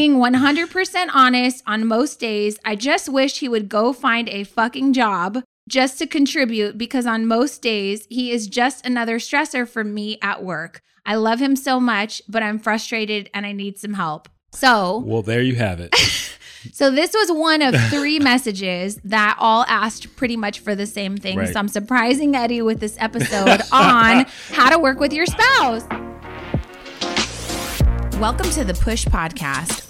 being 100% honest on most days. I just wish he would go find a fucking job just to contribute because on most days, he is just another stressor for me at work. I love him so much, but I'm frustrated and I need some help. So, Well, there you have it. so this was one of three messages that all asked pretty much for the same thing. Right. So I'm surprising Eddie with this episode on how to work with your spouse. Welcome to the Push Podcast.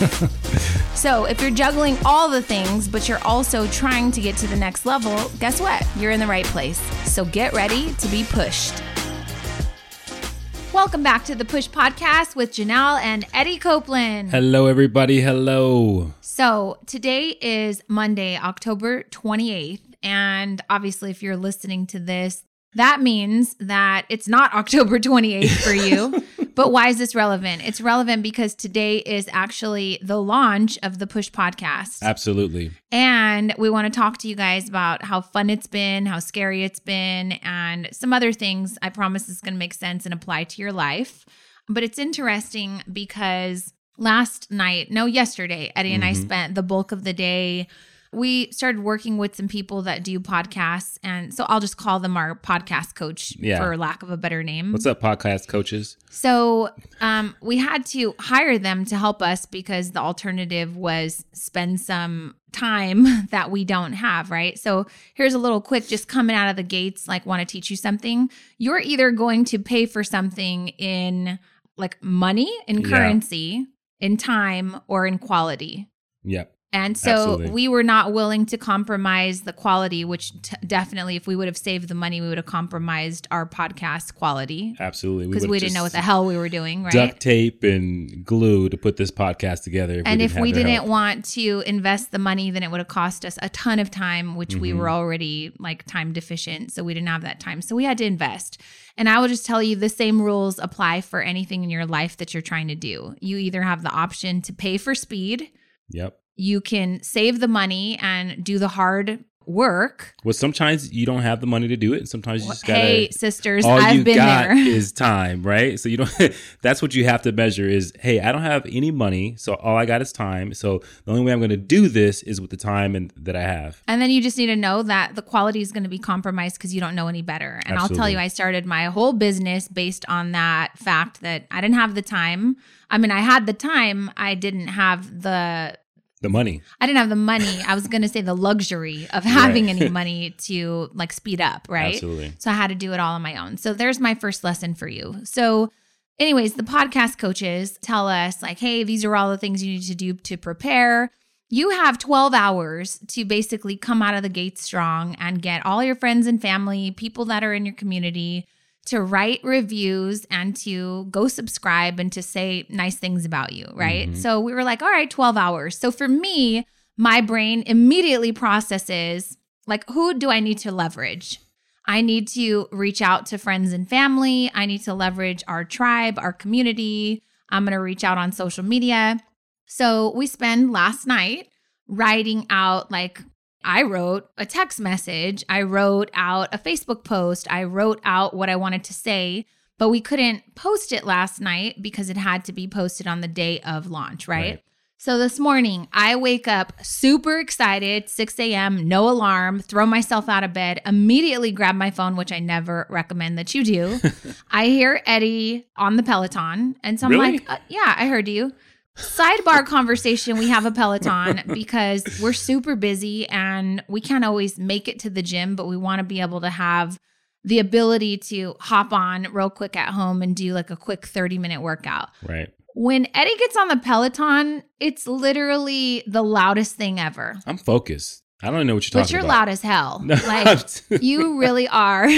So, if you're juggling all the things, but you're also trying to get to the next level, guess what? You're in the right place. So, get ready to be pushed. Welcome back to the Push Podcast with Janelle and Eddie Copeland. Hello, everybody. Hello. So, today is Monday, October 28th. And obviously, if you're listening to this, that means that it's not October 28th for you. but why is this relevant? It's relevant because today is actually the launch of the Push podcast. Absolutely. And we want to talk to you guys about how fun it's been, how scary it's been, and some other things. I promise it's going to make sense and apply to your life. But it's interesting because last night, no, yesterday, Eddie and I Mhm. spent the bulk of the day. We started working with some people that do podcasts. And so I'll just call them our podcast coach Yeah. for lack of a better name. What's up, podcast coaches? So um, we had to hire them to help us because the alternative was spend some time that we don't have, right? So here's a little quick, just coming out of the gates, like want to teach you something. You're either going to pay for something in like money, in Yeah. currency, in time, or in quality. Yep. And so Absolutely. we were not willing to compromise the quality, which t- definitely, if we would have saved the money, we would have compromised our podcast quality Absolutely. because would've we didn't know what the hell we were doing, right? Duct tape and glue to put this podcast together. If and we if we didn't help. want to invest the money, then it would have cost us a ton of time, which we Mhm. were already like time deficient. So we didn't have that time. So we had to invest. And I will just tell you the same rules apply for anything in your life that you're trying to do. You either have the option to pay for speed, Yep. You can save the money and do the hard work. Well, sometimes you don't have the money to do it, and sometimes you just gotta. hey, sisters, all I've you been got there. is time, right? So you don't. that's what you have to measure. Is hey, I don't have any money, so all I got is time. So the only way I'm going to do this is with the time and that I have. And then you just need to know that the quality is going to be compromised because you don't know any better. And I'll tell you, I started my whole business based on that fact that I didn't have the time. I mean, I had the time, I didn't have the. The money. I didn't have the money. I was going to say the luxury of having any money to like speed up, right? Absolutely. So I had to do it all on my own. So there's my first lesson for you. So, anyways, the podcast coaches tell us, like, hey, these are all the things you need to do to prepare. You have 12 hours to basically come out of the gate strong and get all your friends and family, people that are in your community to write reviews and to go subscribe and to say nice things about you, right? Mhm. So we were like, all right, 12 hours. So for me, my brain immediately processes like, who do I need to leverage? I need to reach out to friends and family. I need to leverage our tribe, our community. I'm going to reach out on social media. So we spend last night writing out like I wrote a text message, I wrote out a Facebook post, I wrote out what I wanted to say, but we couldn't post it last night because it had to be posted on the day of launch, right? Right. So this morning, I wake up super excited, 6 a.m., no alarm, throw myself out of bed, immediately grab my phone, which I never recommend that you do. I hear Eddie on the Peloton. And so I'm Really? like, uh, yeah, I heard you. Sidebar conversation we have a Peloton because we're super busy and we can't always make it to the gym, but we want to be able to have the ability to hop on real quick at home and do like a quick 30 minute workout. Right. When Eddie gets on the Peloton, it's literally the loudest thing ever. I'm focused. I don't know what you're talking about. But you're about. loud as hell. No, Like you really are.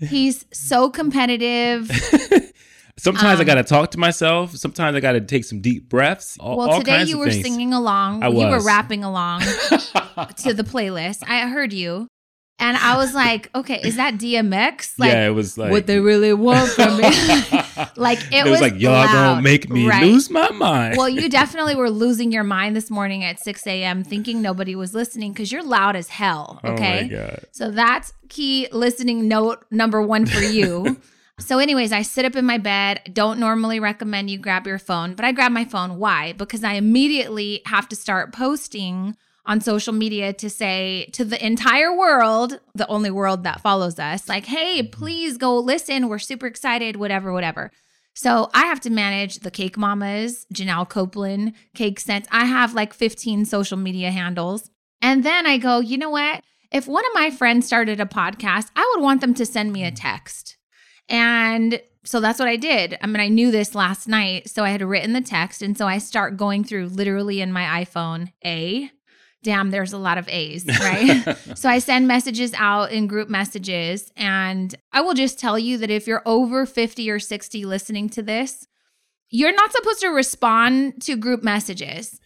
He's so competitive. Sometimes I Um, got to talk to myself. Sometimes I got to take some deep breaths. All, well, all today kinds you of were things. singing along. I was. You were rapping along to the playlist. I heard you. And I was like, okay, is that DMX? Like, yeah, it was like what they really want from me. like, it, It, was, like y'all loud. gonna make me Right. lose my mind. Well, you definitely were losing your mind this morning at 6 a.m. thinking nobody was listening because you're loud as hell. Okay. Oh my god. So that's key listening note number one for you. So, anyways, I sit up in my bed. Don't normally recommend you grab your phone, but I grab my phone. Why? Because I immediately have to start posting on social media to say to the entire world, the only world that follows us, like, hey, mm-hmm. please go listen. We're super excited, whatever, whatever. So I have to manage the Cake Mamas, Janelle Copeland, Cake Sense. I have like 15 social media handles. And then I go, you know what? If one of my friends started a podcast, I would want them to send me a mm. text. And so that's what I did. I mean, I knew this last night. So I had written the text. And so I start going through literally in my iPhone, A. Damn, there's a lot of A's, right? so I send messages out in group messages. And I will just tell you that if you're over 50 or 60 listening to this, you're not supposed to respond to group messages.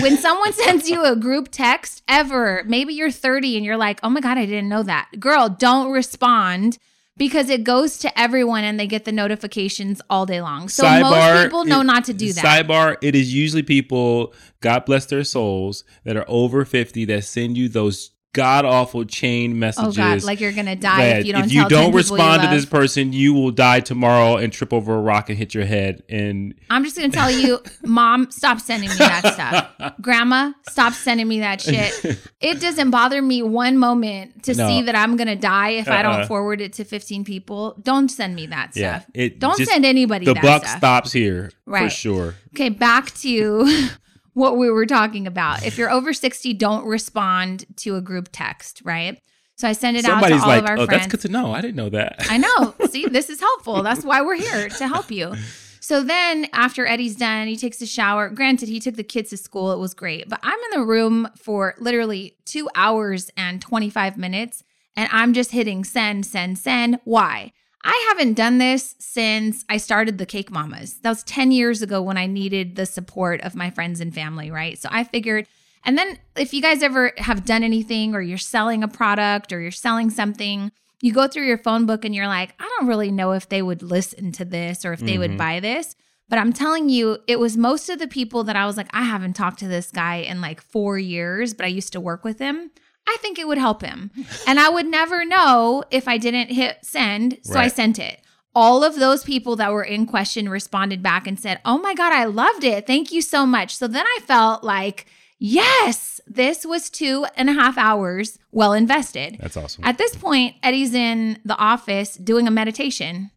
When someone sends you a group text, ever, maybe you're 30 and you're like, oh my God, I didn't know that. Girl, don't respond because it goes to everyone and they get the notifications all day long. So most people know it- not to do that. Sidebar, it is usually people, God bless their souls, that are over 50 that send you those god awful chain messages. oh. God, like you're going to die if you don't if you 10 don't respond you to this person, you will die tomorrow and trip over a rock and hit your head. And I'm just going to tell you, mom, stop sending me that stuff. Grandma, stop sending me that shit. It doesn't bother me one moment to No. see that I'm going to die if I Uh-uh. don't forward it to 15 people. Don't send me that yeah, stuff. it Don't just- send anybody the buck stuff. stops here for Right. sure. Okay, back to what we were talking about. If you're over 60, don't respond to a group text, right? So I send it Somebody's out to all like, of our "Oh, friends. that's good to know. I didn't know that." I know. See, this is helpful. That's why we're here to help you. So then, after Eddie's done, he takes a shower. Granted, he took the kids to school. It was great. But I'm in the room for literally two hours and 25 minutes, and I'm just hitting send, send, send. Why? I haven't done this since I started the Cake Mamas. That was 10 years ago when I needed the support of my friends and family, right? So I figured, and then if you guys ever have done anything or you're selling a product or you're selling something, you go through your phone book and you're like, I don't really know if they would listen to this or if they would Mhm. buy this. But I'm telling you, it was most of the people that I was like, I haven't talked to this guy in like four years, but I used to work with him. I think it would help him. and I would never know if I didn't hit send. So I sent it. All of those people that were in question responded back and said, Oh my God, I loved it. Thank you so much. So then I felt like, yes, this was two and a half hours well invested. That's awesome. At this point, Eddie's in the office doing a meditation.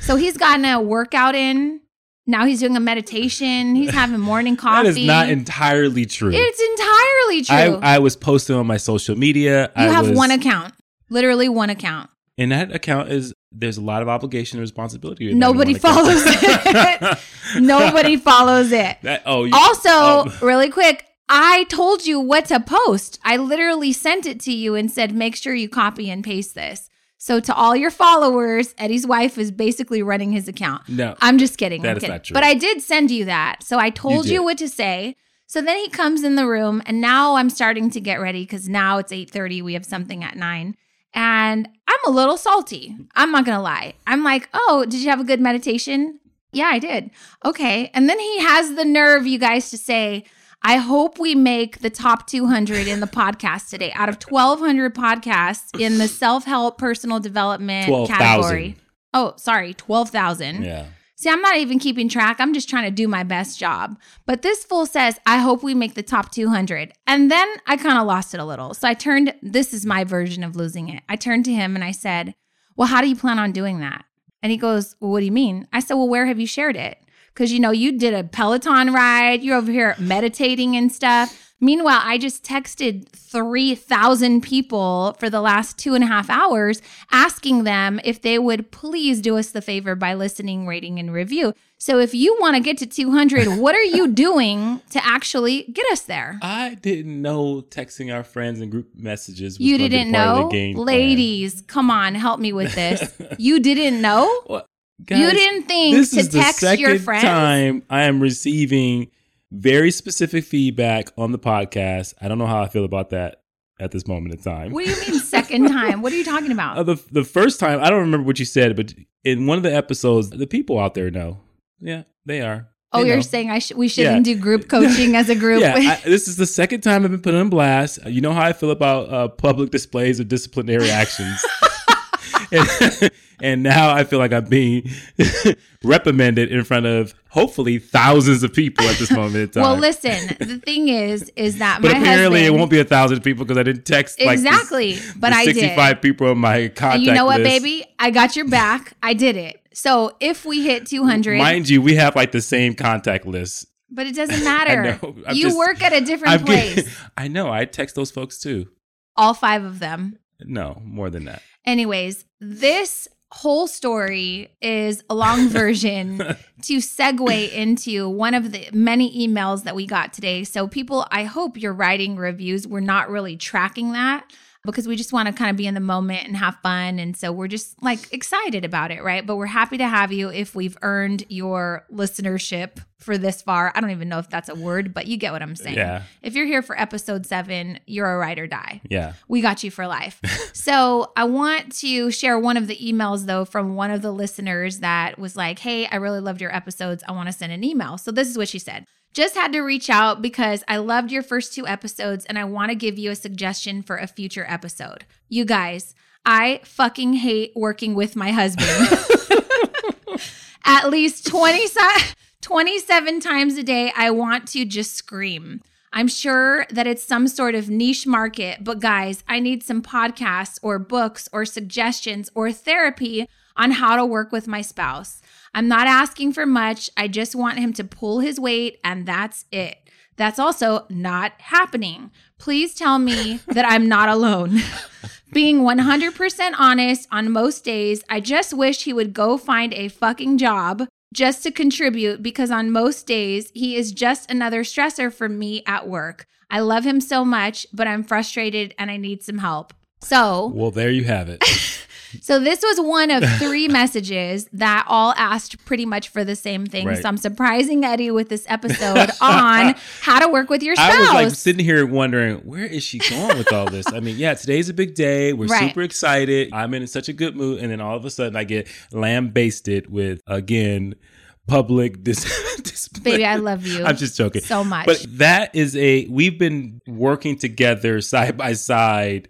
So he's gotten a workout in. Now he's doing a meditation. He's having morning coffee. that is not entirely true. it's entirely true. I, I was posting on my social media. you I have was, one account, literally one account. and that account is there's a lot of obligation and responsibility. Nobody follows it. Nobody follows it. That oh, you, Also, oh. really quick, I told you what to post. I literally sent it to you and said, make sure you copy and paste this. So to all your followers, Eddie's wife is basically running his account. no. I'm just kidding. That I'm is kidding. not true. But I did send you that. So I told You you, what to say. So then he comes in the room and now I'm starting to get ready because now it's 8:30. We have something at nine. And I'm a little salty. I'm not gonna lie. I'm like, oh, did you have a good meditation? Yeah, I did. Okay. And then he has the nerve, you guys, to say, I hope we make the top 200 in the podcast today out of 1,200 podcasts in the self help personal development 12,000. category. Oh, sorry, 12,000. Yeah. See, I'm not even keeping track. I'm just trying to do my best job. But this fool says, I hope we make the top 200. And then I kind of lost it a little. So I turned, this is my version of losing it. I turned to him and I said, Well, how do you plan on doing that? And he goes, Well, what do you mean? I said, Well, where have you shared it? Because, you know, you did a Peloton ride, you're over here meditating and stuff. Meanwhile, I just texted 3,000 people for the last two and a half hours asking them if they would please do us the favor by listening, rating, and review. So if you want to get to 200, what are you doing to actually get us there? I didn't know texting our friends and group messages. Was You didn't of the know? game plan. Ladies, come on, help me with this. you didn't know? Well, you didn't think this to is the second your friends. time I am receiving very specific feedback on the podcast. I don't know how I feel about that at this moment in time. What do you mean second time? What are you talking about? Uh, the the first time, I don't remember what you said, but in one of the episodes, the people out there know. Yeah, they are. oh, They you're know. saying I sh- we shouldn't do group coaching as a group. Yeah, I, this is the second time I've been put on blast. You know how I feel about uh, public displays of disciplinary actions. And, and now I feel like I'm being reprimanded in front of hopefully thousands of people at this moment in time. well, listen. The thing is, is that but my apparently husband it won't be a thousand people because I didn't text like this- exactly. but I did. 65 people on my contact And you know what, list. baby? I got your back. I did it. So if we hit 200, Mind you, we have like the same contact list. but it doesn't matter. know. You just- work at a different I'm place. getting- I know. I text those folks too. All five of them. No, more than that. Anyways, this whole story is a long version to segue into one of the many emails that we got today. So, people, I hope you're writing reviews. We're not really tracking that because we just want to kind of be in the moment and have fun. And so we're just like excited about it, right? But we're happy to have you if we've earned your listenership for this far. I don't even know if that's a word, but you get what I'm saying. Yeah. If you're here for episode seven, you're a ride or die Yeah. we got you for life. so I want to share one of the emails though from one of the listeners that was like, Hey, I really loved your episodes. I want to send an email. So this is what she said. Just had to reach out because I loved your first two episodes and I want to give you a suggestion for a future episode. You guys, I fucking hate working with my husband. At least 20, 27 times a day, I want to just scream. I'm sure that it's some sort of niche market, but guys, I need some podcasts or books or suggestions or therapy on how to work with my spouse. I'm not asking for much. I just want him to pull his weight, and that's it. That's also not happening. Please tell me that I'm not alone. Being 100% honest on most days, I just wish he would go find a fucking job just to contribute because on most days, he is just another stressor for me at work. I love him so much, but I'm frustrated and I need some help. So, Well, there you have it. so this was one of three messages that all asked pretty much for the same thing. Right. So I'm surprising Eddie with this episode on how to work with your spouse. I was like sitting here wondering, where is she going with all this? I mean, yeah, today's a big day. We're Right. super excited. I'm in such a good mood. And then all of a sudden I get lambasted with, again, public dis- display. Baby, I love you. I'm just joking. so much. But that is a, we've been working together side by side,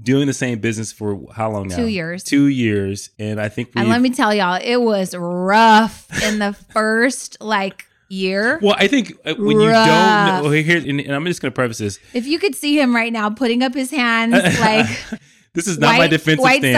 doing the same business for how long now? Two years. Two years. And I think and let me tell y'all, it was rough in the first like year. Well, I think uh, when you don't know, here, and, and I'm just going to preface this. If you could see him right now putting up his hands like this is not white, my defensive white stance.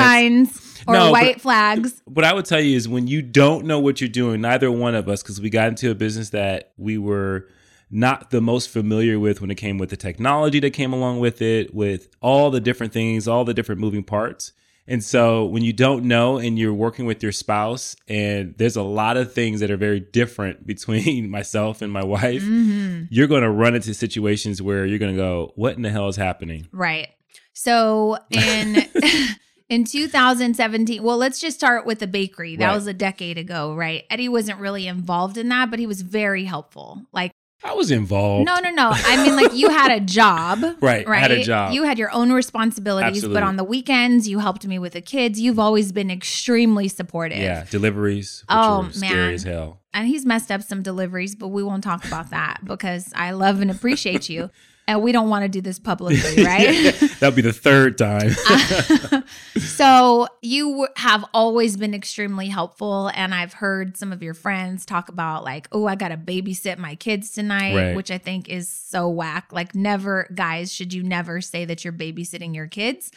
signs or No, but- white flags. What I would tell you is when you don't know what you're doing, neither one of us, because we got into a business that we were not the most familiar with when it came with the technology that came along with it, with all the different things, all the different moving parts. And so when you don't know and you're working with your spouse, and there's a lot of things that are very different between myself and my wife, Mm-hmm. you're going to run into situations where you're going to go, What in the hell is happening? Right. So in in 2017, well, let's just start with the bakery. That Right. was a decade ago, right? Eddie wasn't really involved in that, but he was very helpful. Like, I was involved. no, no, no. I mean, like you had a job. Right, I Right. had a job. You had your own responsibilities, Absolutely. but on the weekends, you helped me with the kids. You've always been extremely supportive. Yeah, deliveries. Which Oh, were scary man. as hell. and he's messed up some deliveries, but we won't talk about that because I love and appreciate you. And we don't want to do this publicly, right? That'll be the third time. so you have always been extremely helpful and i've heard some of your friends talk about like oh i gotta babysit my kids tonight Right. which i think is so whack like never guys should you never say that you're babysitting your kids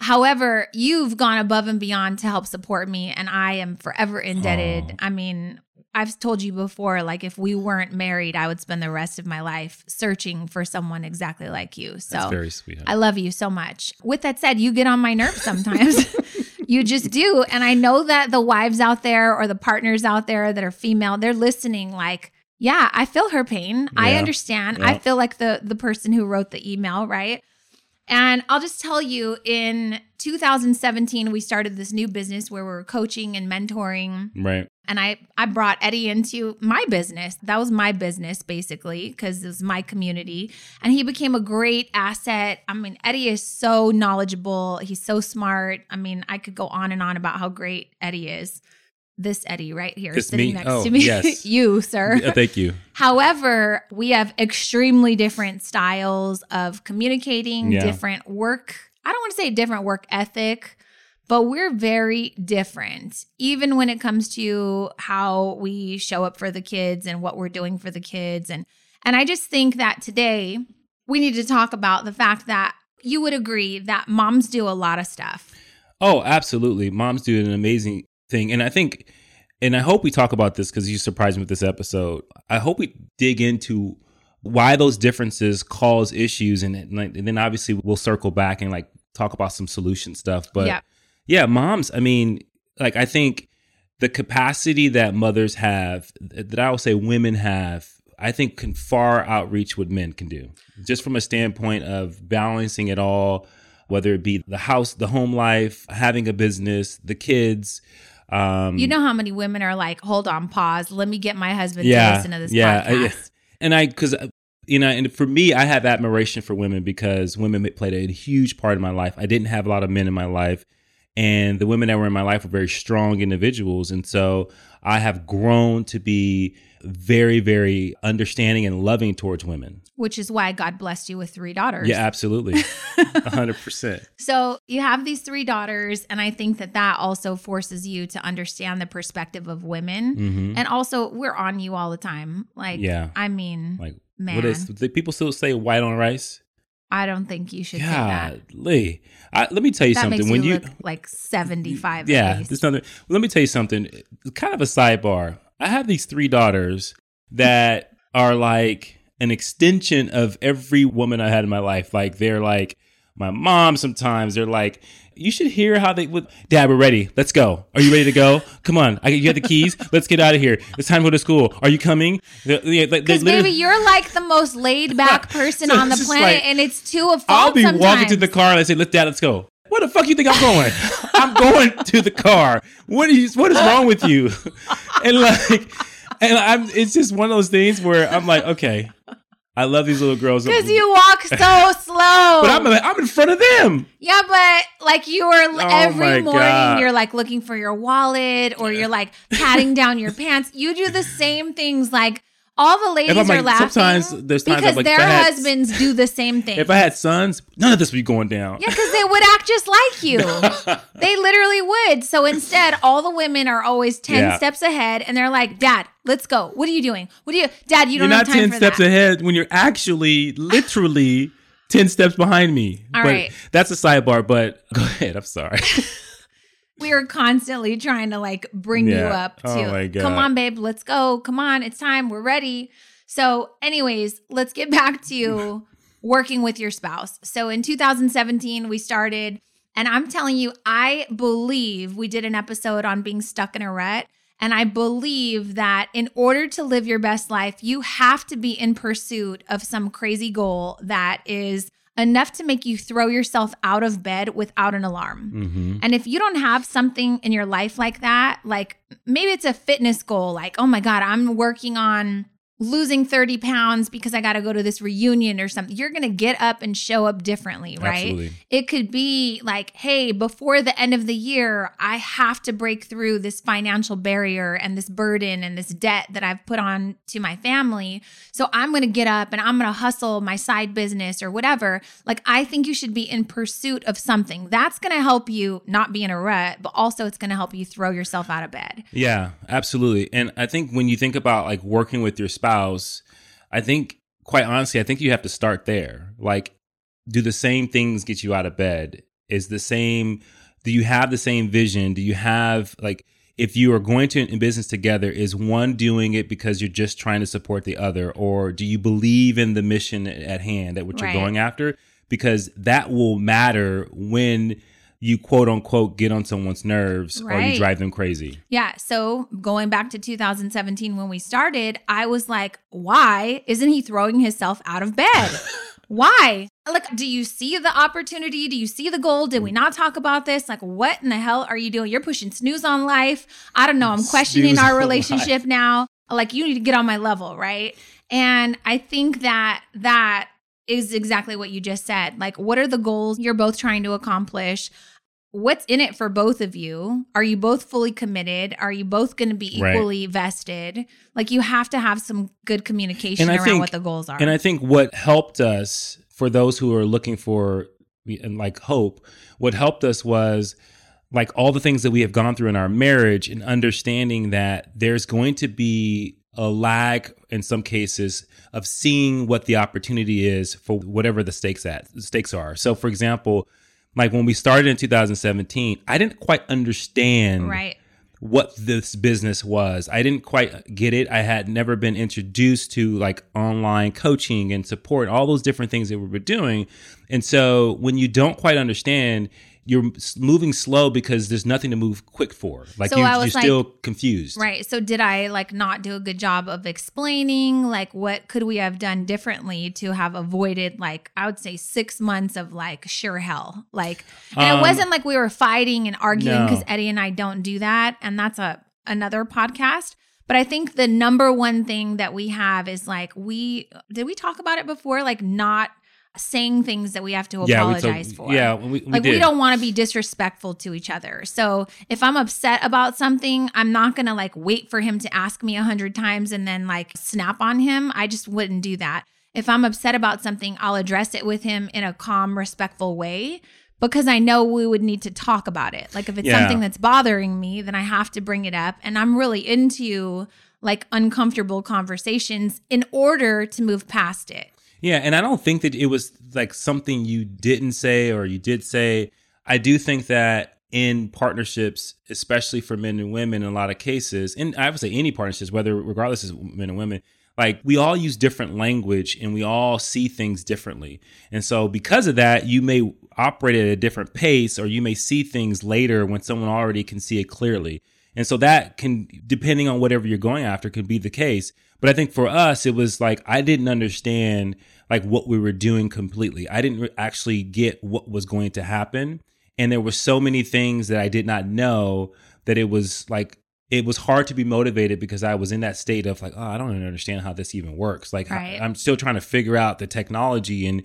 however you've gone above and beyond to help support me and i am forever indebted Aw. i mean I've told you before, like if we weren't married, I would spend the rest of my life searching for someone exactly like you. So That's very sweet. I love you so much. With that said, you get on my nerves sometimes. you just do. And I know that the wives out there or the partners out there that are female, they're listening like, yeah, I feel her pain. I understand. Yeah. I feel like the the person who wrote the email, right? And I'll just tell you in 2017, we started this new business where we were coaching and mentoring. Right. And I, I brought Eddie into my business. That was my business basically, because it was my community. And he became a great asset. I mean, Eddie is so knowledgeable. He's so smart. I mean, I could go on and on about how great Eddie is. This Eddie right here sitting me? next Oh, to me. yes. you, sir. Yeah, thank you. However, we have extremely different styles of communicating, Yeah. different work. I don't want to say different work ethic, but we're very different, even when it comes to how we show up for the kids and what we're doing for the kids. And and I just think that today we need to talk about the fact that you would agree that moms do a lot of stuff. Oh, absolutely. Moms do an amazing thing. And I think, and I hope we talk about this because you surprised me with this episode. I hope we dig into why those differences cause issues. And, then- and then obviously we'll circle back and like talk about some solution stuff. But Yeah. yeah, moms, I mean, like, I think the capacity that mothers have, that I would say women have, I think can far outreach what men can do, just from a standpoint of balancing it all, whether it be the house, the home life, having a business, the kids. Um, You know how many women are like, hold on, pause. Let me get my husband Yeah, to listen to this yeah, I- podcast. and I, because you know, and for me, I have admiration for women because women played a huge part in my life. I didn't have a lot of men in my life, and the women that were in my life were very strong individuals, and so I have grown to be very, very understanding and loving towards women. which is why God blessed you with three daughters. Yeah, absolutely, a hundred percent. So you have these three daughters, and I think that that also forces you to understand the perspective of women. hmm And also, we're on you all the time. Like, Yeah. I mean, Like, man, what is? People still say white on rice? I don't think you should say that. I, let me tell you That something. makes when you you like 75 yeah, there's nothing. Let me tell you something. Kind of a sidebar. I have these three daughters that are like an extension of every woman I had in my life. Like they're like my mom. Sometimes they're like, you should hear how they would. Dad, we're ready. Let's go. Are you ready to go? Come on. I, you have the keys. Let's get out of here. It's time to go to school. Are you coming? They're- they- they Because baby, you're like the most laid back person So on the planet, like, and it's to a fault. I'll be walking to the car and I say, "Let's dad, let's go." Where the fuck you think I'm going? I'm going to the car. What is what is wrong with you? And like, and I'm. It's just one of those things where I'm like, okay, I love these little girls, Because you walk so slow. but I'm I'm in front of them. Yeah, but like you are Oh every morning, God. you're like looking for your wallet or you're like patting down your pants. You do the same things. Like all the ladies I'm are laughing sometimes there's times because like, their had- husbands do the same thing. If I had sons, none of this would be going down. yeah, because they would act just like you. they literally would. So instead, all the women are always ten Yeah. steps ahead, and they're like, "Dad, let's go. What are you doing? What are you, Dad? You You're don't not have time ten for steps that." ahead when you're actually literally ten steps behind me. All but right. that's a sidebar. But go ahead. I'm sorry. we were constantly trying to like bring you up oh to Oh my God. come on babe let's go. Come on it's time. We're ready. So anyways let's get back to working with your spouse. So in 2017 we started and i'm telling you i believe we did an episode on being stuck in a rut and I believe that in order to live your best life, you have to be in pursuit of some crazy goal that is enough to make you throw yourself out of bed without an alarm. hmm And if you don't have something in your life like that, like maybe it's a fitness goal, like, oh my God, I'm working on losing 30 pounds because I got to go to this reunion or something, you're going to get up and show up differently, right? Absolutely. It could be like, hey, before the end of the year, I have to break through this financial barrier and this burden and this debt that I've put on to my family. So I'm going to get up and I'm going to hustle my side business or whatever. Like, I think you should be in pursuit of something. That's going to help you not be in a rut, but also it's going to help you throw yourself out of bed. Yeah, absolutely. And I think when you think about like working with your spouse, I think quite honestly, I think you have to start there. Like, do the same things get you out of bed? Is the same, do you have the same vision? Do you have like, if you are going to in business together, is one doing it because you're just trying to support the other? Or do you believe in the mission at hand that what you're Right. going after? Because that will matter when you quote unquote get on someone's nerves or you drive them crazy. Yeah. So going back to 2017 when we started, I was like, why isn't he throwing himself out of bed? Why? Like, do you see the opportunity? Do you see the goal? Did we not talk about this? Like, what in the hell are you doing? You're pushing snooze on life. I don't know. I'm questioning Snooze our relationship life. now. Like, you need to get on my level, right? And I think that that is exactly what you just said. Like, what are the goals you're both trying to accomplish? What's in it for both of you? Are you both fully committed? Are you both going to be Right. equally vested? Like, you have to have some good communication around think- what the goals are. And I think what helped us for those who are looking for and like hope, what helped us was like all the things that we have gone through in our marriage and understanding that there's going to be a lag in some cases of seeing what the opportunity is for whatever the stakes at stakes are. So for example, like when we started in 2017, I didn't quite understand right. what this business was. I didn't quite get it. I had never been introduced to like online coaching and support, all those different things that we were doing. And so when you don't quite understand, you're moving slow because there's nothing to move quick for. Like So you, you're like- still confused. Right. So did I like not do a good job of explaining like what could we have done differently to have avoided like I would say 6 months of like sure hell. Like and Um, it wasn't like we were fighting and arguing no. cuz Eddie and I don't do that and that's a another podcast. But I think the number one thing that we have is like we did we talk about it before like not saying things that we have to Yeah, apologize told- for. Yeah, we, we like did. we don't want to be disrespectful to each other. So if I'm upset about something, I'm not gonna like wait for him to ask me a hundred times and then like snap on him. I just wouldn't do that. If I'm upset about something, I'll address it with him in a calm, respectful way because I know we would need to talk about it. Like if it's Yeah. something that's bothering me, then I have to bring it up. And I'm really into like uncomfortable conversations in order to move past it. Yeah, and I don't think that it was like something you didn't say or you did say. I do think that in partnerships, especially for men and women, in a lot of cases, and I would say any partnerships, whether regardless of men and women, like we all use different language and we all see things differently. And so because of that, you may operate at a different pace or you may see things later when someone already can see it clearly. And so that can, depending on whatever you're going after, could be the case. But I think for us, it was like I didn't understand like what we were doing completely. I didn't re- actually get what was going to happen, and there were so many things that I did not know that it was like it was hard to be motivated because I was in that state of like, oh, I don't even understand how this even works. Like I- I'm still trying to figure out the technology and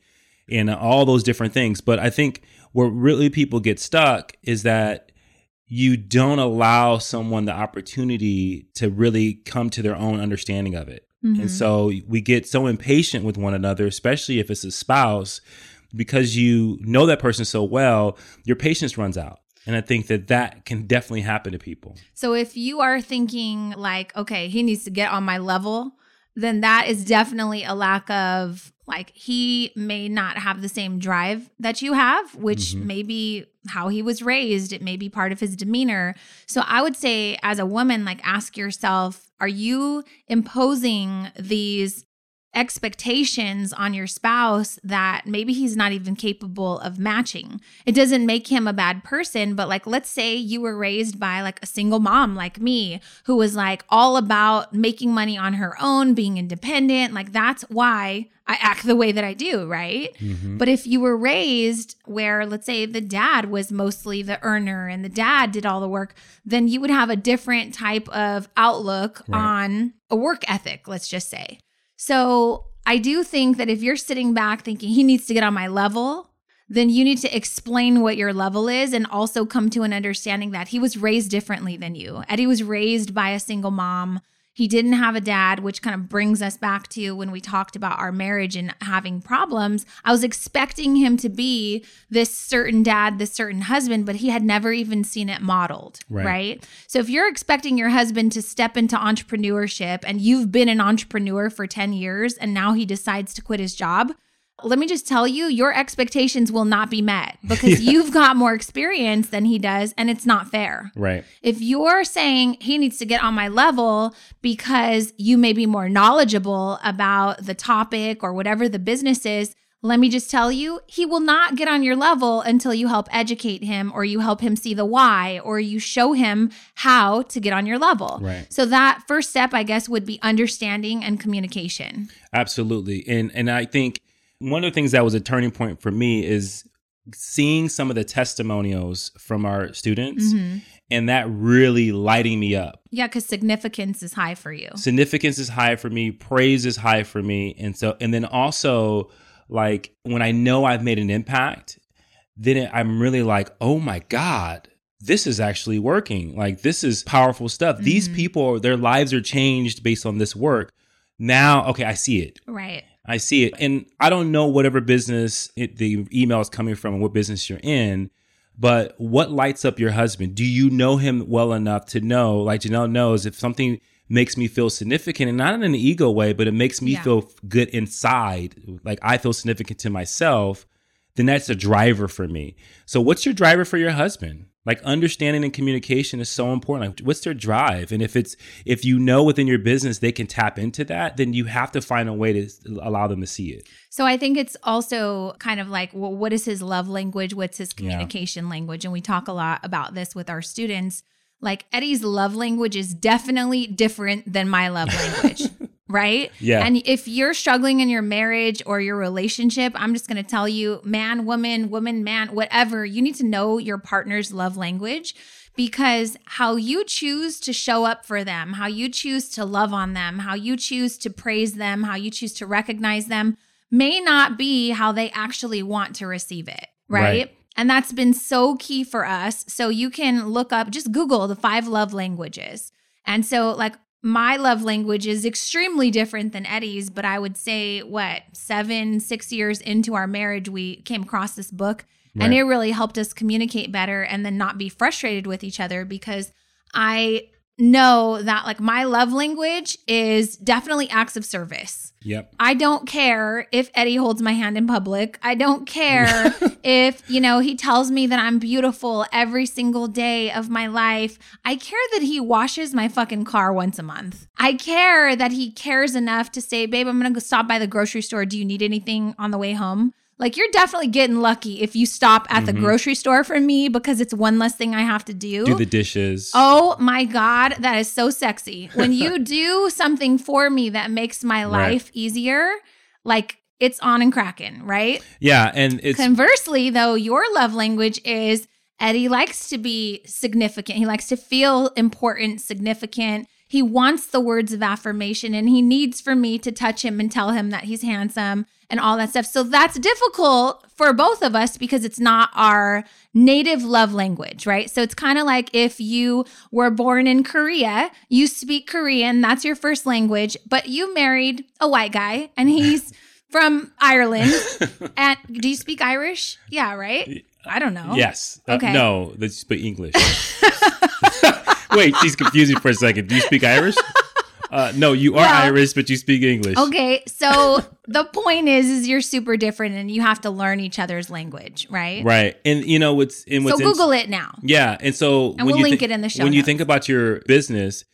and all those different things. But I think where really people get stuck is that you don't allow someone the opportunity to really come to their own understanding of it. Mhm. And so we get so impatient with one another, especially if it's a spouse, because you know that person so well, your patience runs out. And I think that that can definitely happen to people. So if you are thinking like, okay, he needs to get on my level, then that is definitely a lack of like he may not have the same drive that you have, which Mhm. may be how he was raised. It may be part of his demeanor. So I would say as a woman, like ask yourself, are you imposing these expectations on your spouse that maybe he's not even capable of matching. It doesn't make him a bad person, but like let's say you were raised by like a single mom like me who was like all about making money on her own, being independent, like that's why I act the way that I do, right? Mm-hmm. But if you were raised where, let's say, the dad was mostly the earner and the dad did all the work, then you would have a different type of outlook Right. on a work ethic, let's just say. So I do think that if you're sitting back thinking he needs to get on my level, then you need to explain what your level is and also come to an understanding that he was raised differently than you. Eddie was raised by a single mom. He didn't have a dad, which kind of brings us back to when we talked about our marriage and having problems. I was expecting him to be this certain dad, this certain husband, but he had never even seen it modeled. Right. right? So if you're expecting your husband to step into entrepreneurship and you've been an entrepreneur for 10 years and now he decides to quit his job, let me just tell you, your expectations will not be met because you've got more experience than he does and it's not fair. Right. If you're saying he needs to get on my level because you may be more knowledgeable about the topic or whatever the business is, let me just tell you, he will not get on your level until you help educate him or you help him see the why or you show him how to get on your level. Right. So that first step, I guess, would be understanding and communication. Absolutely. And and I think one of the things that was a turning point for me is seeing some of the testimonials from our students Mm-hmm. and that really lighting me up. Yeah, because significance is high for you. Significance is high for me, praise is high for me. And so, and then also, like, when I know I've made an impact, then it, I'm really like, oh my God, this is actually working. Like, this is powerful stuff. These Mhm. people, their lives are changed based on this work. Now, okay, I see it. Right. I see it. And I don't know whatever business it, the email is coming from and what business you're in, but what lights up your husband? Do you know him well enough to know, like Janelle knows, if something makes me feel significant and not in an ego way, but it makes me Yeah. feel good inside, like I feel significant to myself, then that's a driver for me. So, what's your driver for your husband? Like understanding and communication is so important. Like, what's their drive? And if it's if you know within your business they can tap into that, then you have to find a way to allow them to see it. So I think it's also kind of like, well, what is his love language? What's his Yeah. communication language? And we talk a lot about this with our students. Like Eddie's love language is definitely different than my love language. Right? Yeah. And if you're struggling in your marriage or your relationship, I'm just going to tell you, man, woman, woman, man, whatever, you need to know your partner's love language because how you choose to show up for them, how you choose to love on them, how you choose to praise them, how you choose to recognize them may not be how they actually want to receive it. Right. Right. And that's been so key for us. So you can look up, just Google the five love languages. And so, like, my love language is extremely different than Eddie's, but I would say, what, seven, six years into our marriage, we came across this book and it really helped us communicate better and then not be frustrated with each other because I know that, like, my love language is definitely acts of service. Yep. I don't care if Eddie holds my hand in public. I don't care if, you know, he tells me that I'm beautiful every single day of my life. I care that he washes my fucking car once a month. I care that he cares enough to say, babe, I'm going to go stop by the grocery store. Do you need anything on the way home? Like, you're definitely getting lucky if you stop at the mm-hmm. grocery store for me because it's one less thing I have to do. Do the dishes. Oh my God, that is so sexy. When you do something for me that makes my Right. life easier, like it's on and cracking, right? Yeah, and it's Conversely, though, your love language is Eddie likes to be significant. He likes to feel important, significant. He wants the words of affirmation and he needs for me to touch him and tell him that he's handsome and all that stuff. So that's difficult for both of us because it's not our native love language, right? So it's kind of like if you were born in Korea, you speak Korean, that's your first language, but you married a white guy and he's from Ireland. and do you speak Irish? Yeah, right? I don't know. yes. Uh, Okay. no, let's speak English. Wait, she's confusing for a second. Do you speak Irish? Uh, no, you are Well- Irish, but you speak English. Okay, so the point is, is you're super different, and you have to learn each other's language, right? Right, and you know what's So what's in- Google it now. Yeah, and so And we'll you link thi- it in the show When you think about your business,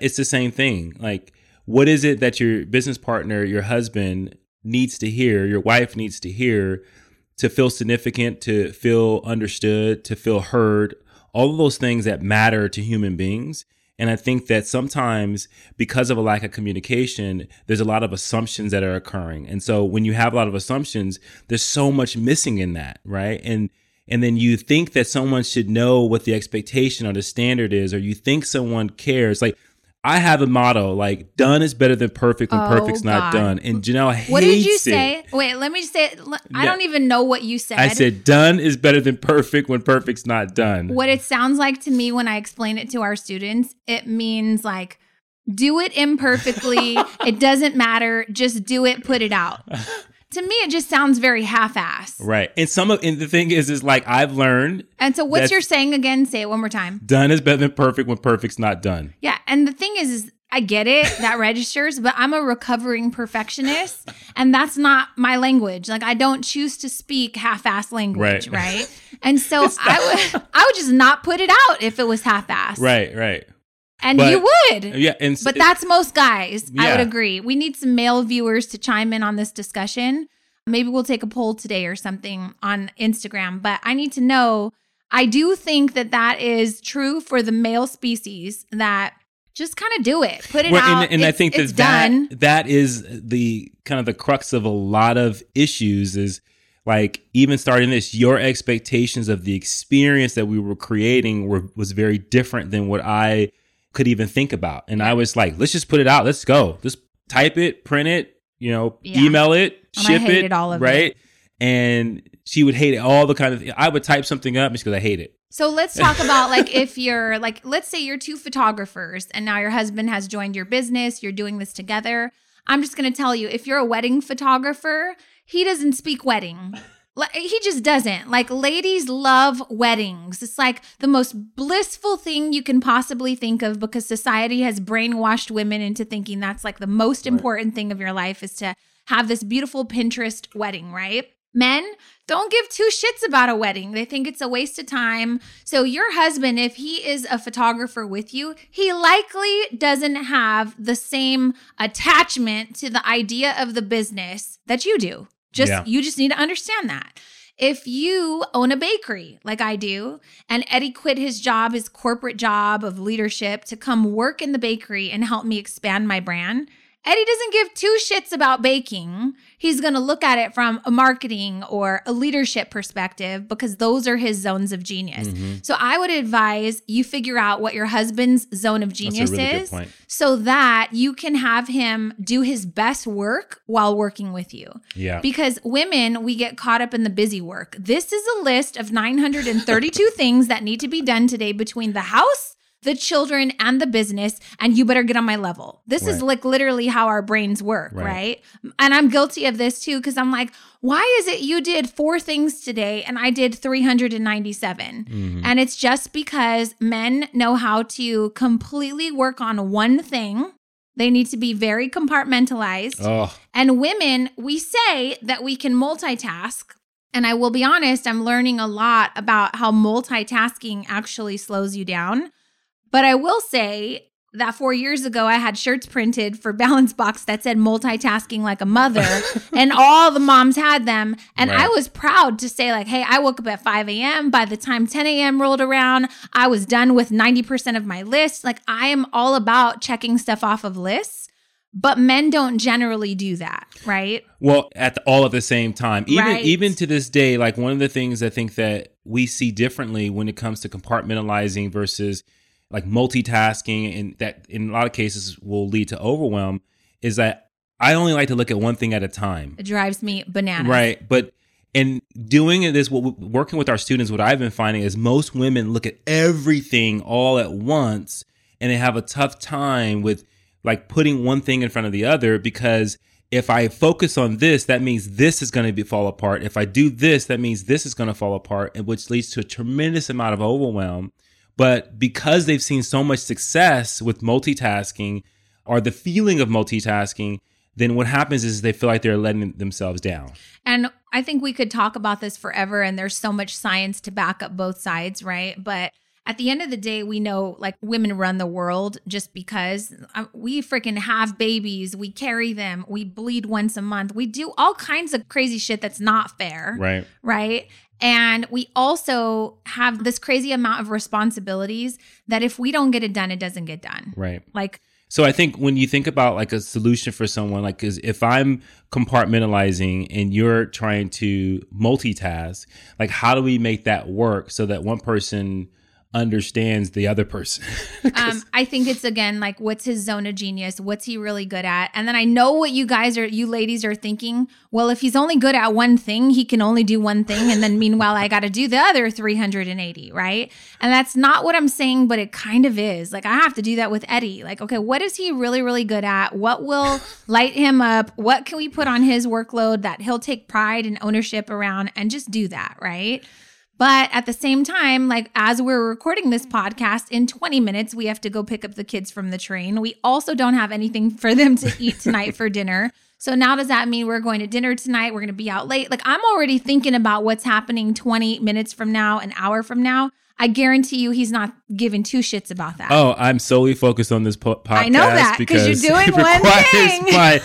it's the same thing. Like, what is it that your business partner, your husband, needs to hear, your wife needs to hear, to feel significant, to feel understood, to feel heard, all of those things that matter to human beings. And I think that sometimes because of a lack of communication, there's a lot of assumptions that are occurring. And so when you have a lot of assumptions, there's so much missing in that, right? And and then you think that someone should know what the expectation or the standard is, or you think someone cares. Like I have a motto, like done is better than perfect when Oh, perfect's not God. done. And Janelle hates it. What did you it. say? Wait, let me say. it. I Yeah. don't even know what you said. I said done is better than perfect when perfect's not done. what it sounds like to me when I explain it to our students. It means like do it imperfectly. it doesn't matter. Just do it. Put it out. to me, it just sounds very half-ass. Right. And some of and the thing is is like I've learned And so, what's your saying again? Say it one more time. done is better than perfect when perfect's not done. Yeah, and the thing is, is I get it that registers, but I'm a recovering perfectionist, and that's not my language. Like I don't choose to speak half-ass language, Right. right? And so I would, I would just not put it out if it was half-ass, Right, right. And But- you would, Yeah, and but that's most guys. I would agree. We need some male viewers to chime in on this discussion. Maybe we'll take a poll today or something on Instagram, but I need to know. I do think that that is true for the male species that just kind of do it. Put it Well, out. and, and I think that, it's done. that that is the kind of the crux of a lot of issues is like even starting this your expectations of the experience that we were creating were was very different than what I could even think about. And I was like, let's just put it out. Let's go. Just type it, print it, you know, Yeah. email it, And ship hated it, all of right? And she would hate it all the kind of I would type something up just because I hate it. So let's talk about like if you're like, let's say you're two photographers and now your husband has joined your business, you're doing this together. I'm just going to tell you if you're a wedding photographer, he doesn't speak wedding. Like, He just doesn't. Like, ladies love weddings. It's like the most blissful thing you can possibly think of because society has brainwashed women into thinking that's like the most important thing of your life is to have this beautiful Pinterest wedding, right? Men don't give two shits about a wedding. They think it's a waste of time. So, your husband, if he is a photographer with you, he likely doesn't have the same attachment to the idea of the business that you do. Just Yeah. you just need to understand that. If you own a bakery like I do, and Eddie quit his job, his corporate job of leadership to come work in the bakery and help me expand my brand, Eddie doesn't give two shits about baking. He's going to look at it from a marketing or a leadership perspective because those are his zones of genius. Mm-hmm. So I would advise you figure out what your husband's zone of genius really is so that you can have him do his best work while working with you. Yeah. Because women, we get caught up in the busy work. This is a list of 932 things that need to be done today between the house, the children, and the business. And you better get on my level. This is like literally how our brains work, Right. right? And I'm guilty of this too, because I'm like, why is it you did four things today and I did 397? Mhm. And it's just because men know how to completely work on one thing. They need to be very compartmentalized. Oh, And women, we say that we can multitask. And I will be honest, I'm learning a lot about how multitasking actually slows you down. But I will say that four years ago, I had shirts printed for Balance Box that said multitasking like a mother, and all the moms had them. And I was proud to say, like, hey, I woke up at 5 a.m. By the time 10 a.m. rolled around, I was done with 90% of my list. Like, I am all about checking stuff off of lists. But men don't generally do that, right? Well, at the, all at the same time, even Right. even to this day, like one of the things I think that we see differently when it comes to compartmentalizing versus like multitasking, and that in a lot of cases will lead to overwhelm, is that I only like to look at one thing at a time. It drives me bananas. Right. But in doing this, what working with our students, what I've been finding is most women look at everything all at once and they have a tough time with like putting one thing in front of the other because if I focus on this, that means this is going to be fall apart. If I do this, that means this is going to fall apart, and which leads to a tremendous amount of overwhelm. But because they've seen so much success with multitasking or the feeling of multitasking, then what happens is they feel like they're letting themselves down. And I think we could talk about this forever, and there's so much science to back up both sides, right? But at the end of the day, we know like women run the world just because uh, we freaking have babies, we carry them, we bleed once a month, we do all kinds of crazy shit that's not fair, Right. right? And we also have this crazy amount of responsibilities that if we don't get it done, it doesn't get done. Right. Like, So I think when you think about like a solution for someone, like, cause if I'm compartmentalizing and you're trying to multitask, like, how do we make that work so that one person understands the other person? um, I think it's again like what's his zone of genius? What's he really good at? And then I know what you guys are, you ladies are thinking. Well, if he's only good at one thing, he can only do one thing, and then meanwhile, I got to do the other 380, right? And that's not what I'm saying, but it kind of is. Like I have to do that with Eddie. Like, okay, what is he really, really good at? What will light him up? What can we put on his workload that he'll take pride and ownership around, and just do that, right? But at the same time, like as we're recording this mm-hmm. podcast, in 20 minutes, we have to go pick up the kids from the train. We also don't have anything for them to eat tonight for dinner. So now does that mean we're going to dinner tonight? We're going to be out late? Like I'm already thinking about what's happening 20 minutes from now, an hour from now. I guarantee you he's not giving two shits about that. oh, I'm solely focused on this po- podcast. I know that because you're doing it one requires thing. my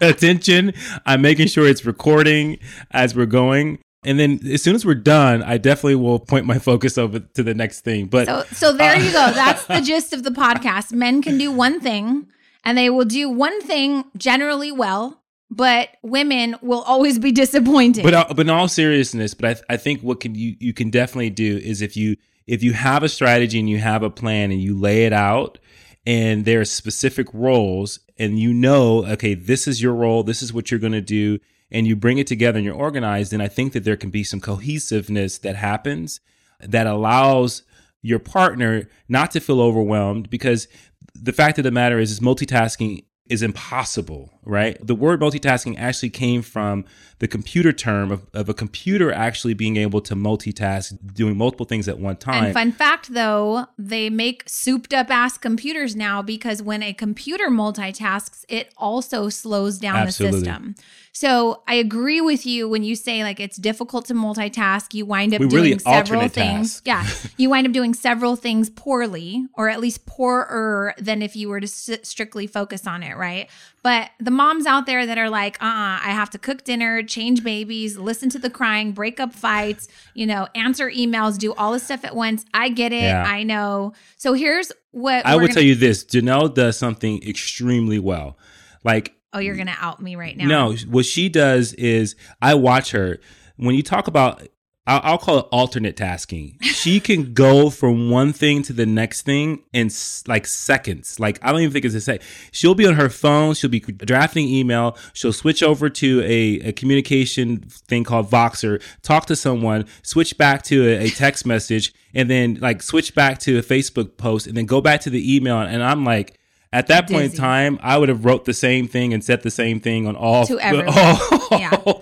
attention. I'm making sure it's recording as we're going. And then as soon as we're done, I definitely will point my focus over to the next thing. But So, so there you go. That's the gist of the podcast. Men can do one thing and they will do one thing generally well, but women will always be disappointed. but uh, but in all seriousness, but I, th- I think what can you you can definitely do is if you if you have a strategy and you have a plan and you lay it out and there are specific roles and you know okay this is your role this is what you're going to do and you bring it together and you're organized then i think that there can be some cohesiveness that happens that allows your partner not to feel overwhelmed because the fact of the matter is is multitasking is impossible, right? The word multitasking actually came from the computer term of, of a computer actually being able to multitask, doing multiple things at one time. And fun fact though, they make souped up ass computers now because when a computer multitasks, it also slows down Absolutely. the system. So I agree with you when you say like it's difficult to multitask. You wind up We doing really several things. task. Yeah. You wind up doing several things poorly, or at least poorer than if you were to s- strictly focus on it, right? But the moms out there that are like, uh uh I have to cook dinner, change babies, listen to the crying, break up fights, you know, answer emails, do all this stuff at once. I get it. Yeah. I know. So here's what I will gonna- tell you this Janelle does something extremely well. Like, Oh, you're going to out me right now. no, what she does is I watch her. When you talk about, I'll, I'll call it alternate tasking. She can go from one thing to the next thing in s- like seconds. Like, I don't even think it's a sec. She'll be on her phone. She'll be drafting email. She'll switch over to a, a communication thing called Voxer, talk to someone, switch back to a, a text message, and then like switch back to a Facebook post, and then go back to the email. And I'm like, at that point in time, I would have wrote the same thing and said the same thing on all To everyone. all- Yeah.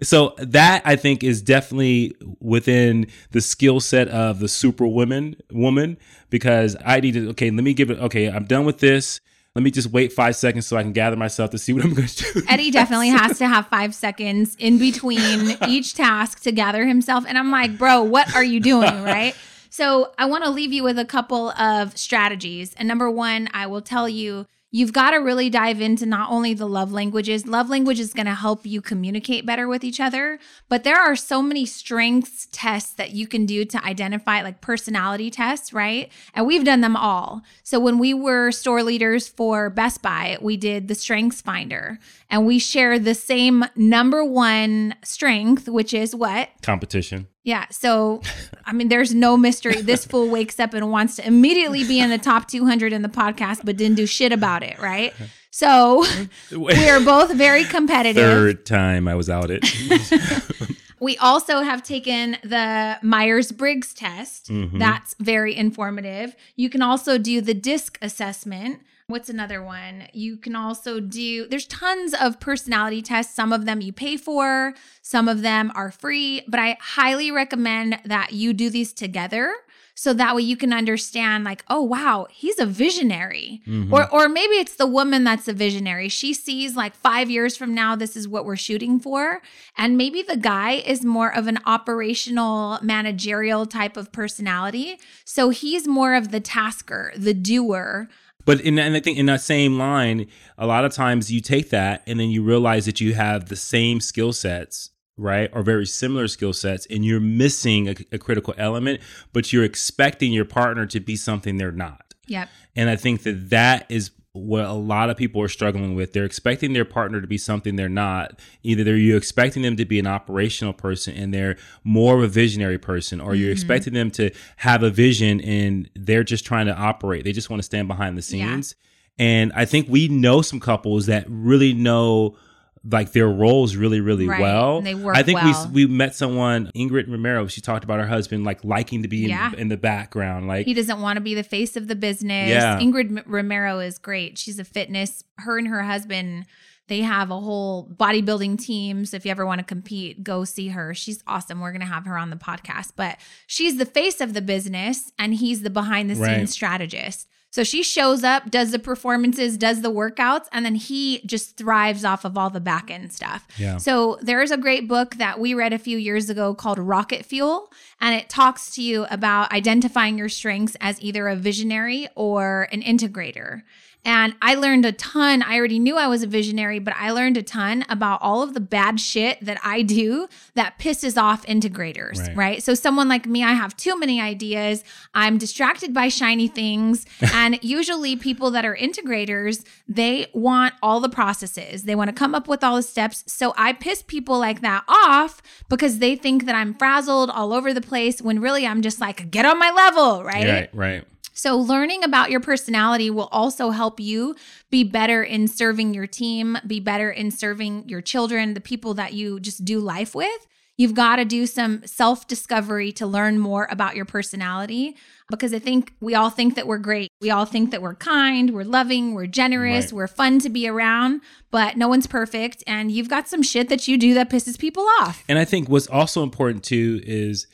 So that I think is definitely within the skill set of the super woman woman because I need to okay, let me give it okay, I'm done with this. Let me just wait five seconds so I can gather myself to see what I'm going to do. Eddie definitely has to have five seconds in between each task to gather himself. And I'm like, bro, what are you doing? Right. So I want to leave you with a couple of strategies. And number one, I will tell you, you've got to really dive into not only the love languages, love language is going to help you communicate better with each other, but there are so many strengths tests that you can do to identify, like personality tests, right? And we've done them all. So when we were store leaders for Best Buy, we did the Strengths Finder and we share the same number one strength, which is what? Competition. Yeah. So, I mean, there's no mystery. This fool wakes up and wants to immediately be in the top 200 in the podcast, but didn't do shit about it. Right. So, we are both very competitive. Third time I was out it. We also have taken the Myers Briggs test. Mhm. That's very informative. You can also do the DISC assessment. What's another one? You can also do, there's tons of personality tests. Some of them you pay for, some of them are free, but I highly recommend that you do these together. So that way you can understand, like, oh wow, he's a visionary, Mhm. or or maybe it's the woman that's a visionary. She sees like five years from now, this is what we're shooting for, and maybe the guy is more of an operational, managerial type of personality. So he's more of the tasker, the doer. But in and I think in that same line, a lot of times you take that and then you realize that you have the same skill sets, right, or very similar skill sets, and you're missing a, a critical element, but you're expecting your partner to be something they're not. Yep. And I think that that is what a lot of people are struggling with. They're expecting their partner to be something they're not. Either they're you expecting them to be an operational person and they're more of a visionary person, or you're Mhm. expecting them to have a vision and they're just trying to operate. They just want to stand behind the Yeah. scenes. And I think we know some couples that really know like their roles really, really Right. well. And they work I think well. we we met someone, Ingrid Romero. She talked about her husband like liking to be in, Yeah. in the background, like He doesn't want to be the face of the business. Yeah. Ingrid M- Romero is great. She's a fitness. Her and her husband, they have a whole bodybuilding team. So if you ever want to compete, go see her. She's awesome. We're going to have her on the podcast. But she's the face of the business and he's the behind the scenes Right. strategist. So she shows up, does the performances, does the workouts, and then he just thrives off of all the back end stuff. Yeah. So there is a great book that we read a few years ago called Rocket Fuel, and it talks to you about identifying your strengths as either a visionary or an integrator. And I learned a ton. I already knew I was a visionary, but I learned a ton about all of the bad shit that I do that pisses off integrators, right? right? So, someone like me, I have too many ideas. I'm distracted by shiny things. and usually, people that are integrators, they want all the processes, they want to come up with all the steps. So, I piss people like that off because they think that I'm frazzled all over the place when really I'm just like, get on my level, right? Right, right. So, learning about your personality will also help you be better in serving your team, be better in serving your children, the people that you just do life with. You've got to do some self discovery to learn more about your personality because I think we all think that we're great. We all think that we're kind, we're loving, we're generous, right. we're fun to be around, but no one's perfect. And you've got some shit that you do that pisses people off. And I think what's also important too is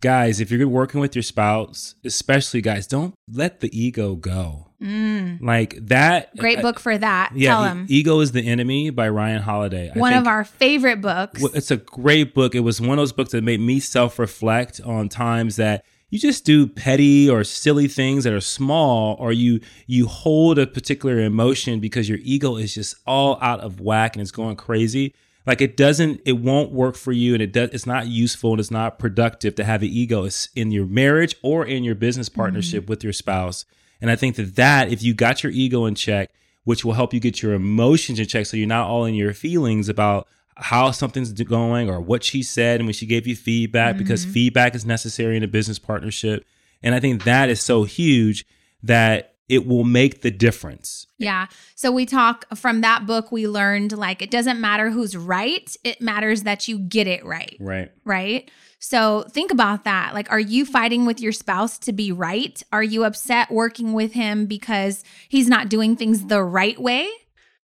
guys, if you're working with your spouse, especially guys, don't let the ego go. Mm. Like that. Great uh, book for that. Yeah, Tell them. Ego is the Enemy by Ryan Holiday. I one of our favorite books. It's a great book. It was one of those books that made me self reflect on times that you just do petty or silly things that are small or you you hold a particular emotion because your ego is just all out of whack and it's going crazy like it doesn't, it won't work for you, and it does. It's not useful and it's not productive to have an ego in your marriage or in your business partnership mm-hmm. with your spouse. And I think that that if you got your ego in check, which will help you get your emotions in check, so you're not all in your feelings about how something's going or what she said and when she gave you feedback, mm-hmm. because feedback is necessary in a business partnership. And I think that is so huge that it will make the difference. Yeah. So we talk from that book, we learned like it doesn't matter who's right, it matters that you get it right. Right. Right. So think about that. Like, are you fighting with your spouse to be right? Are you upset working with him because he's not doing things the right way?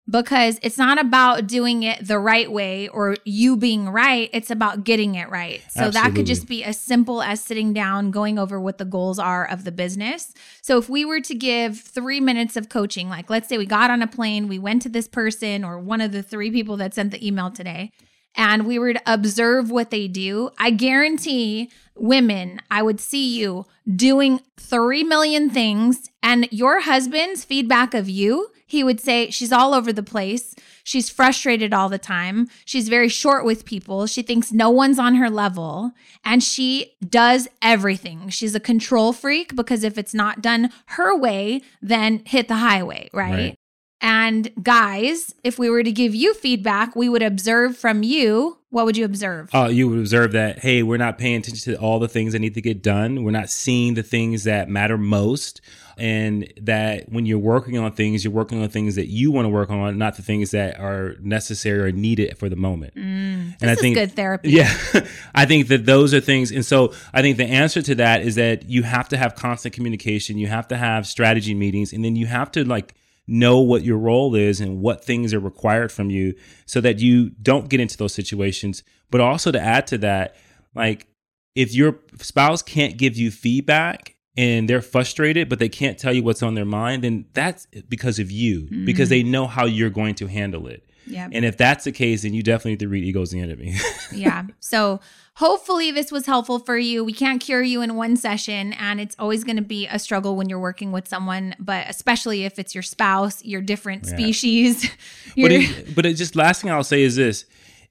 Because it's not about doing it the right way or you being right. It's about getting it right. So Absolutely. that could just be as simple as sitting down, going over what the goals are of the business. So if we were to give three minutes of coaching, like let's say we got on a plane, we went to this person or one of the three people that sent the email today, and we were to observe what they do, I guarantee women, I would see you doing 3 million things and your husband's feedback of you he would say, She's all over the place. She's frustrated all the time. She's very short with people. She thinks no one's on her level. And she does everything. She's a control freak because if it's not done her way, then hit the highway, right? right. And guys, if we were to give you feedback, we would observe from you. What would you observe? Oh, you would observe that, hey, we're not paying attention to all the things that need to get done. We're not seeing the things that matter most and that when you're working on things, you're working on things that you want to work on, not the things that are necessary or needed for the moment. Mm, and I think good therapy. Yeah, I think that those are things, and so I think the answer to that is that you have to have constant communication. You have to have strategy meetings, and then you have to like know what your role is and what things are required from you so that you don't get into those situations. But also to add to that, like if your spouse can't give you feedback and they're frustrated, but they can't tell you what's on their mind, then that's because of you, mm-hmm. because they know how you're going to handle it. Yeah. And if that's the case, then you definitely need to read Ego's the Enemy. yeah. So hopefully this was helpful for you. We can't cure you in one session, and it's always going to be a struggle when you're working with someone, but especially if it's your spouse, your different yeah. species. but it, but it just last thing I'll say is this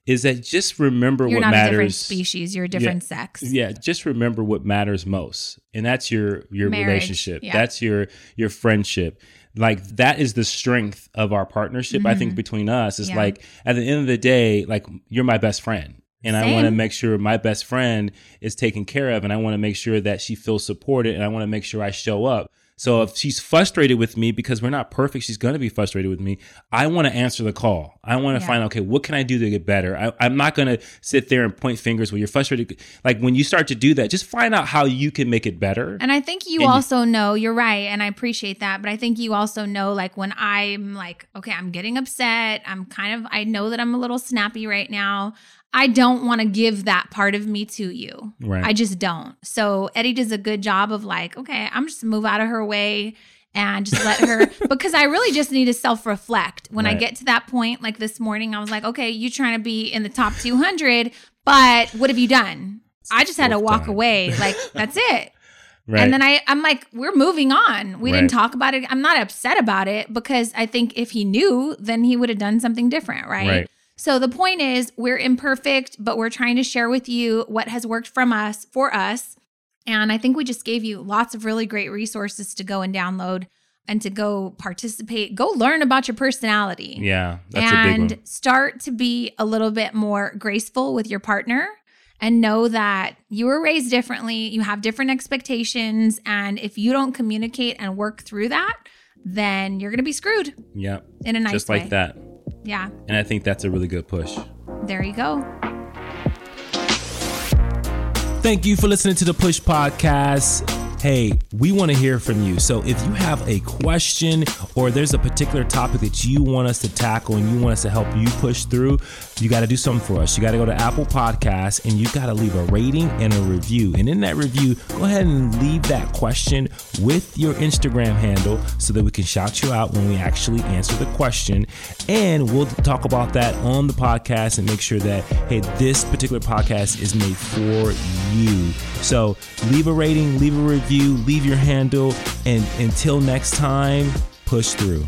is that just remember you're what not matters. A different species, you're a different yeah, sex. Yeah, just remember what matters most, and that's your your Marriage, relationship. Yeah. That's your your friendship. Like that is the strength of our partnership. Mm-hmm. I think mm-hmm. between us is yeah. like at the end of the day, like you're my best friend. And Same. I want to make sure my best friend is taken care of, and I want to make sure that she feels supported, and I want to make sure I show up. So if she's frustrated with me because we're not perfect, she's going to be frustrated with me. I want to answer the call. I want to yeah. find, okay, what can I do to get better? I, am not going to sit there and point fingers when you're frustrated. Like when you start to do that, just find out how you can make it better. And I think you and also you, know, you're right. And I appreciate that. But I think you also know, like when I'm like, okay, I'm getting upset. I'm kind of, I know that I'm a little snappy right now. I don't want to give that part of me to you. Right. I just don't. So Eddie does a good job of like, okay, I'm just move out of her way and just let her because I really just need to self reflect. When right. I get to that point, like this morning, I was like, okay, you trying to be in the top 200, but what have you done? I just had to walk time. away. Like that's it. Right. And then I, I'm like, we're moving on. We Right. didn't talk about it. I'm not upset about it because I think if he knew, then he would have done something different, right? So the point is, we're imperfect, but we're trying to share with you what has worked from us for us. And I think we just gave you lots of really great resources to go and download and to go participate, go learn about your personality yeah, that's a and big one. start to be a little bit more graceful with your partner and know that you were raised differently, you have different expectations, and if you don't communicate and work through that, then you're going to be screwed Yeah, in a nice just way. like that. Yeah, And I think that's a really good push. there you go. Thank you for listening to the Push Podcast. Hey, we want to hear from you. So if you have a question or there's a particular topic that you want us to tackle and you want us to help you push through, you got to do something for us. You got to go to Apple Podcasts and you got to leave a rating and a review. And in that review, go ahead and leave that question with your Instagram handle so that we can shout you out when we actually answer the question. And we'll talk about that on the podcast and make sure that, hey, this particular podcast is made for you. So leave a rating, leave a review, leave your handle, and until next time, push through.